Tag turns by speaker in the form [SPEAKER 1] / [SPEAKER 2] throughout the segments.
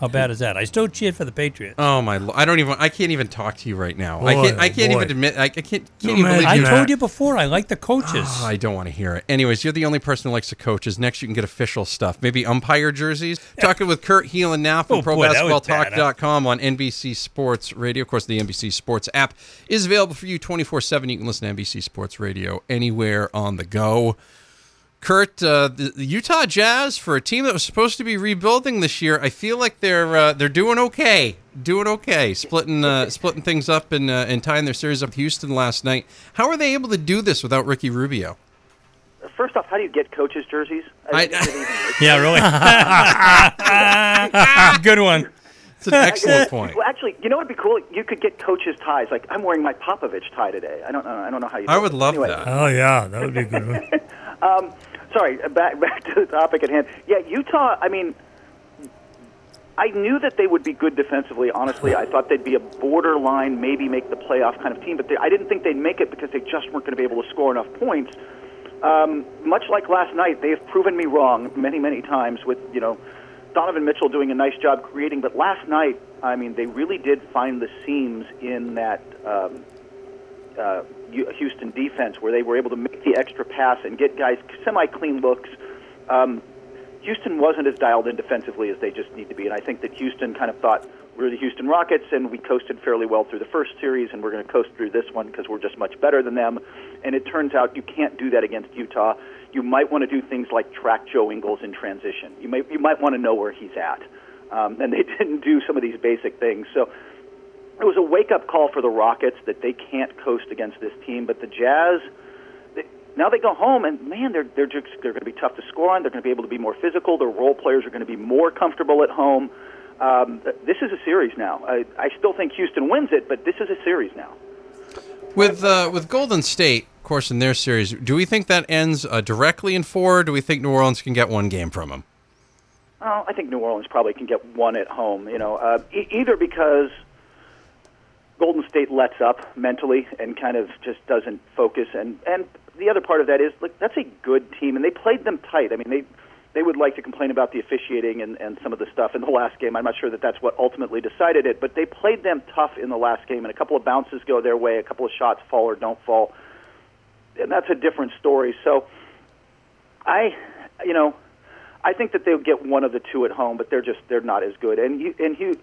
[SPEAKER 1] How bad is that? I still cheered for the Patriots.
[SPEAKER 2] Oh my! lo- I don't even. I can't even talk to you right now. I can't. I can't
[SPEAKER 3] boy.
[SPEAKER 2] even admit. I, I can't. Can't
[SPEAKER 3] No,
[SPEAKER 2] even
[SPEAKER 3] man,
[SPEAKER 2] believe
[SPEAKER 1] I
[SPEAKER 2] you.
[SPEAKER 1] Told you before. I like the coaches.
[SPEAKER 2] Oh, I don't want to hear it. Anyways, you're the only person who likes the coaches. Next, you can get official stuff. Maybe umpire jerseys. Talking with Kurt Helin now from
[SPEAKER 1] Oh, boy, that was bad, huh?
[SPEAKER 2] ProBasketballTalk.com on NBC Sports Radio. Of course, the NBC Sports app is available for you 24 7. You can listen to NBC Sports Radio anywhere on the go. Kurt, uh, the, the Utah Jazz for a team that was supposed to be rebuilding this year, I feel like they're uh, they're doing okay, doing okay, splitting uh, splitting things up and uh, and tying their series up with Houston last night. How are they able to do this without Ricky Rubio?
[SPEAKER 4] First off, how do you get coaches' jerseys?
[SPEAKER 2] I-
[SPEAKER 4] didn't even-
[SPEAKER 1] Yeah, really. Good one.
[SPEAKER 2] It's an excellent point.
[SPEAKER 4] Well, actually, you know what'd be cool? You could get coaches' ties. Like I'm wearing my Popovich tie today. I don't know. I don't know how you.
[SPEAKER 2] I would
[SPEAKER 4] it.
[SPEAKER 2] love
[SPEAKER 4] Anyway,
[SPEAKER 2] that.
[SPEAKER 3] Oh yeah, that would be a good one.
[SPEAKER 4] Sorry, back back to the topic at hand. Yeah, Utah. I mean, I knew that they would be good defensively. Honestly, I thought they'd be a borderline, maybe make the playoff kind of team, but they, I didn't think they'd make it because they just weren't going to be able to score enough points. Um, much like last night, they have proven me wrong many, many times with you know Donovan Mitchell doing a nice job creating. But last night, I mean, they really did find the seams in that. Um, uh, Houston defense where they were able to make the extra pass and get guys semi clean looks. Um, Houston wasn't as dialed in defensively as they just need to be, and I think that Houston kind of thought we're the Houston Rockets and we coasted fairly well through the first series, and we're going to coast through this one because we're just much better than them. And it turns out you can't do that against Utah. You might want to do things like track Joe Ingles in transition. You might you might want to know where he's at, um, and they didn't do some of these basic things. So it was a wake up call for the Rockets that they can't coast against this team. But the Jazz, they, now they go home and man, they're they're just they're going to be tough to score on. They're going to be able to be more physical. Their role players are going to be more comfortable at home. Um, this is a series now. I, I still think Houston wins it, but this is a series now.
[SPEAKER 2] With uh, with Golden State, of course, in their series, do we think that ends uh, directly in four? Or do we think New Orleans can get one game from them?
[SPEAKER 4] Oh, I think New Orleans probably can get one at home. You know, uh, e- either because Golden State lets up mentally and kind of just doesn't focus, and and the other part of that is like that's a good team, and they played them tight. I mean, they they would like to complain about the officiating and and some of the stuff in the last game. I'm not sure that that's what ultimately decided it, but they played them tough in the last game, and a couple of bounces go their way, a couple of shots fall or don't fall, and that's a different story. So, I, you know. I think that they'll get one of the two at home, but they're just they're not as good. And you, and Hugh,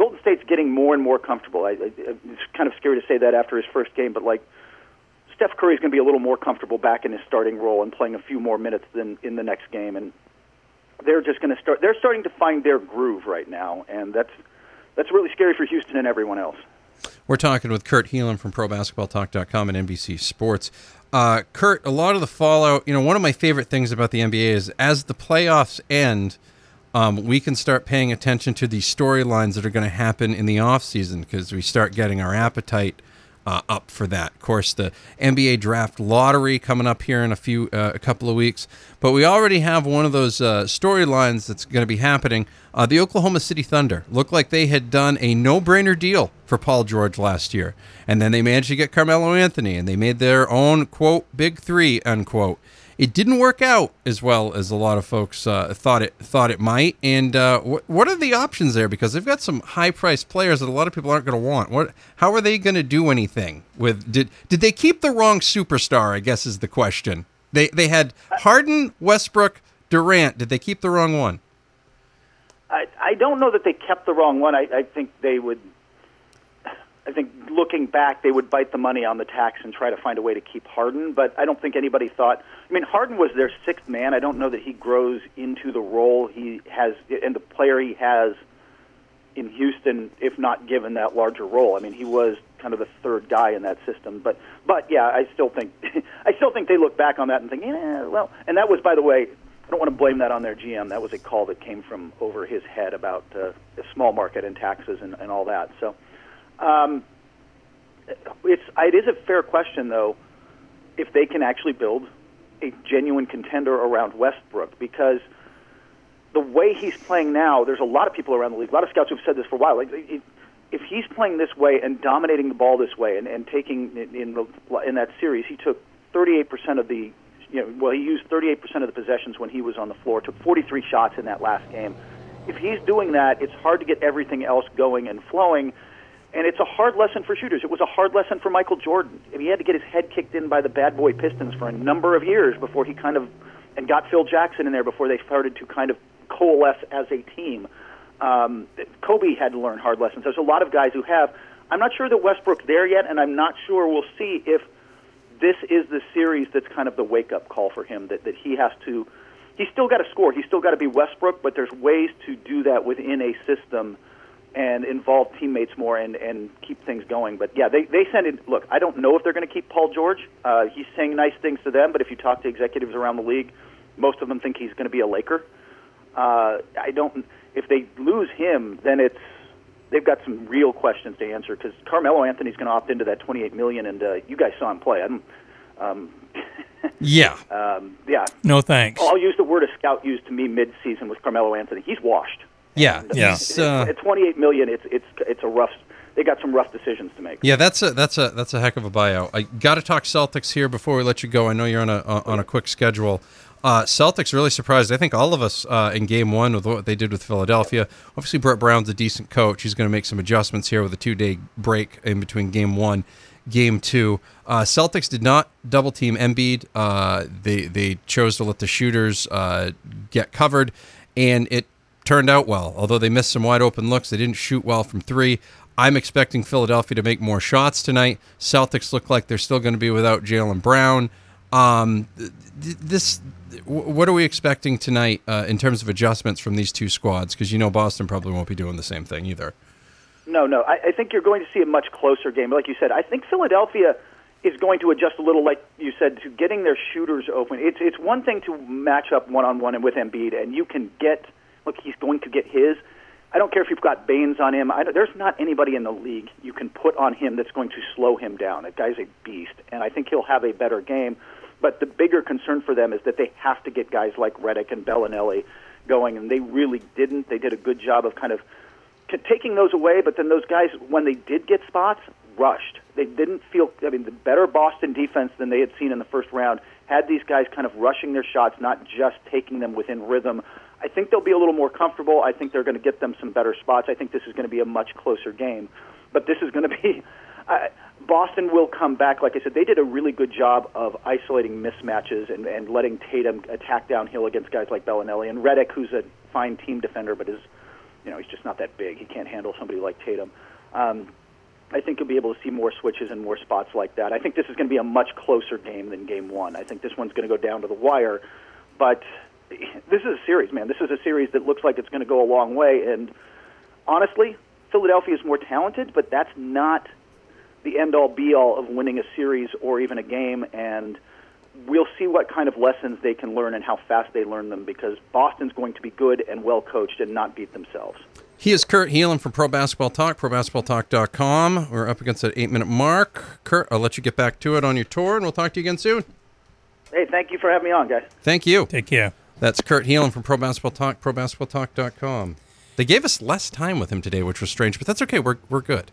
[SPEAKER 4] Golden State's getting more and more comfortable. I, I, it's kind of scary to say that after his first game, but like Steph Curry's going to be a little more comfortable back in his starting role and playing a few more minutes than in the next game, and they're just going to start. They're starting to find their groove right now, and that's that's really scary for Houston and everyone else.
[SPEAKER 2] We're talking with Kurt Helin from ProBasketballTalk.com and NBC Sports. Uh, Kurt, a lot of the fallout, you know, one of my favorite things about the NBA is as the playoffs end, um, we can start paying attention to these storylines that are going to happen in the offseason because we start getting our appetite uh, up for that. Of course, the NBA draft lottery coming up here in a few, uh, a couple of weeks. But we already have one of those uh, storylines that's going to be happening. Uh, the Oklahoma City Thunder looked like they had done a no-brainer deal for Paul George last year, and then they managed to get Carmelo Anthony, and they made their own quote big three unquote. It didn't work out as well as a lot of folks uh, thought it thought it might. And uh, wh- what are the options there? Because they've got some high priced players that a lot of people aren't going to want. What? How are they going to do anything with? Did did they keep the wrong superstar? I guess is the question. They they had Harden, Westbrook, Durant. Did they keep the wrong one?
[SPEAKER 4] I, I don't know that they kept the wrong one. I, I think they would. I think looking back, they would bite the money on the tax and try to find a way to keep Harden. But I don't think anybody thought. I mean, Harden was their sixth man. I don't know that he grows into the role he has and the player he has in Houston, if not given that larger role. I mean, he was kind of the third guy in that system. But but yeah, I still think I still think they look back on that and think, yeah, well. And that was, by the way, I don't want to blame that on their GM. That was a call that came from over his head about uh, the small market and taxes and, and all that. So um, it's it is a fair question though if they can actually build a genuine contender around Westbrook because the way he's playing now, there's a lot of people around the league, a lot of scouts who've said this for a while. Like, if, he's playing this way and dominating the ball this way, and, and taking in in, the, in that series, he took 38% of the, you know, well, he used 38% of the possessions when he was on the floor. Took 43 shots in that last game. if he's doing that, it's hard to get everything else going and flowing. And it's a hard lesson for shooters. It was a hard lesson for Michael Jordan. He had to get his head kicked in by the bad boy Pistons for a number of years before he kind of and got Phil Jackson in there before they started to kind of coalesce as a team. Um, Kobe had to learn hard lessons. There's a lot of guys who have. I'm not sure that Westbrook's there yet, and I'm not sure we'll see if this is the series that's kind of the wake up call for him that, that he has to. He's still got to score. He's still got to be Westbrook, but there's ways to do that within a system and involve teammates more and, and keep things going. But yeah, they, they send in. Look, I don't know if they're going to keep Paul George. Uh, he's saying nice things to them, but if you talk to executives around the league, most of them think he's going to be a Laker. Uh, I don't. If they lose him, then it's they've got some real questions to answer because Carmelo Anthony's going to opt into that 28 million, and uh, you guys saw him play. I'm, um,
[SPEAKER 2] yeah,
[SPEAKER 4] um, yeah.
[SPEAKER 1] No thanks.
[SPEAKER 4] I'll use the word a scout used to me mid-season with Carmelo Anthony. He's washed.
[SPEAKER 2] Yeah,
[SPEAKER 1] yeah.
[SPEAKER 4] It's,
[SPEAKER 2] uh,
[SPEAKER 4] at 28 million, it's it's it's a rough. They got some rough decisions to make.
[SPEAKER 2] Yeah, that's a that's a that's a heck of a buyout. I got to talk Celtics here before we let you go. I know you're on a on a quick schedule. Uh, Celtics really surprised. I think all of us uh, in Game One with what they did with Philadelphia. Obviously, Brett Brown's a decent coach. He's going to make some adjustments here with a two day break in between Game One, Game Two. Uh, Celtics did not double team Embiid. Uh, they they chose to let the shooters uh, get covered, and it turned out well. Although they missed some wide open looks, they didn't shoot well from three. I'm expecting Philadelphia to make more shots tonight. Celtics look like they're still going to be without Jaylen Brown. Um, this, what are we expecting tonight uh, in terms of adjustments from these two squads? Because you know Boston probably won't be doing the same thing either.
[SPEAKER 4] No, no. I, I think you're going to see a much closer game. Like you said, I think Philadelphia is going to adjust a little, like you said, to getting their shooters open. It's it's one thing to match up one on one and with Embiid, and you can get. Look, he's going to get his. I don't care if you've got Baynes on him. There's not anybody in the league you can put on him that's going to slow him down. That guy's a beast, and I think he'll have a better game. But the bigger concern for them is that they have to get guys like Redick and Belinelli going, and they really didn't. They did a good job of kind of taking those away, but then those guys, when they did get spots, rushed. They didn't feel. I mean, the better Boston defense than they had seen in the first round had these guys kind of rushing their shots, not just taking them within rhythm. I think they'll be a little more comfortable. I think they're going to get them some better spots. I think this is going to be a much closer game, but this is going to be. Uh, Boston will come back. Like I said, they did a really good job of isolating mismatches and, and letting Tatum attack downhill against guys like Belinelli and Redick, who's a fine team defender, but is, you know, he's just not that big. He can't handle somebody like Tatum. Um, I think you'll be able to see more switches and more spots like that. I think this is going to be a much closer game than Game One. I think this one's going to go down to the wire, but this is a series, man. This is a series that looks like it's going to go a long way. And honestly, Philadelphia is more talented, but that's not the end all be all of winning a series or even a game. And we'll see what kind of lessons they can learn and how fast they learn them because Boston's going to be good and well coached and not beat themselves.
[SPEAKER 2] He is Kurt Helin from Pro Basketball Talk, ProBasketballTalk.com. We're up against that eight minute mark. Kurt, I'll let you get back to it on your tour, and we'll talk to you again soon.
[SPEAKER 4] Hey, thank you for having me on, guys.
[SPEAKER 2] Thank you.
[SPEAKER 1] Take care.
[SPEAKER 2] That's Kurt Helin from Pro Basketball Talk, ProBasketballTalk.com. They gave us less time with him today, which was strange, but that's okay. We're, we're good.